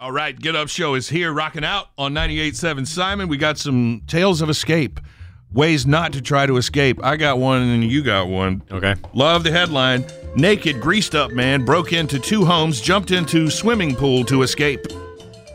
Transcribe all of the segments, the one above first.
All right, Get Up Show is here, rocking out on 98.7 Simon. We got some tales of escape, ways not to try to escape. I got one, and you got one. Okay. Love the headline. Naked, greased up man broke into two homes, jumped into swimming pool to escape.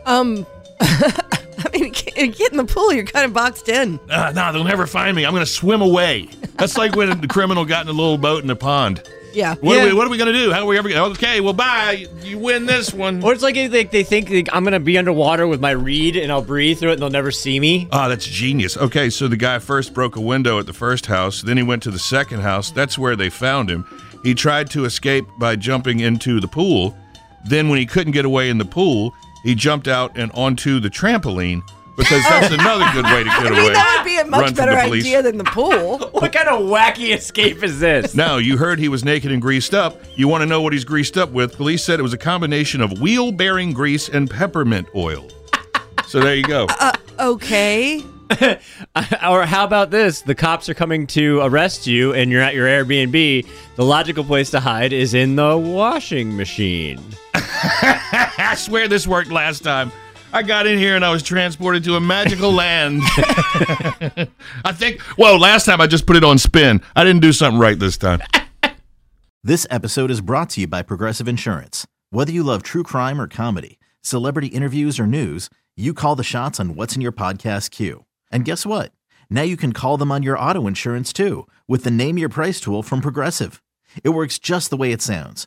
Um, I mean, get in the pool, you're kind of boxed in. Ah, no, they'll never find me. I'm going to swim away. That's like when the criminal got in a little boat in the pond. Yeah. What, Yeah. are we, what are we going to do? How are we ever? Okay, well, bye. You win this one. Or it's like they, they think like, I'm gonna be underwater with my reed and I'll breathe through it and they'll never see me. Ah, that's genius. Okay, so the guy first broke a window at the first house, then he went to the second house. That's where they found him. He tried to escape by jumping into the pool. Then, when he couldn't get away in the pool, he jumped out and onto the trampoline because that's another good way to get I away. mean, that would be a Run much from better the police. idea than the pool. What kind of wacky escape is this? Now, you heard he was naked and greased up. You want to know what he's greased up with? Police said it was a combination of wheel bearing grease and peppermint oil. So there you go. Uh, uh, okay. or how about this? The cops are coming to arrest you and you're at your Airbnb. The logical place to hide is in the washing machine. I swear this worked last time. I got in here and I was transported to a magical land. I think, well, last time I just put it on spin. I didn't do something right this time. This episode is brought to you by Progressive Insurance. Whether you love true crime or comedy, celebrity interviews or news, you call the shots on what's in your podcast queue. And guess what? Now you can call them on your auto insurance too with the Name Your Price tool from Progressive. It works just the way it sounds.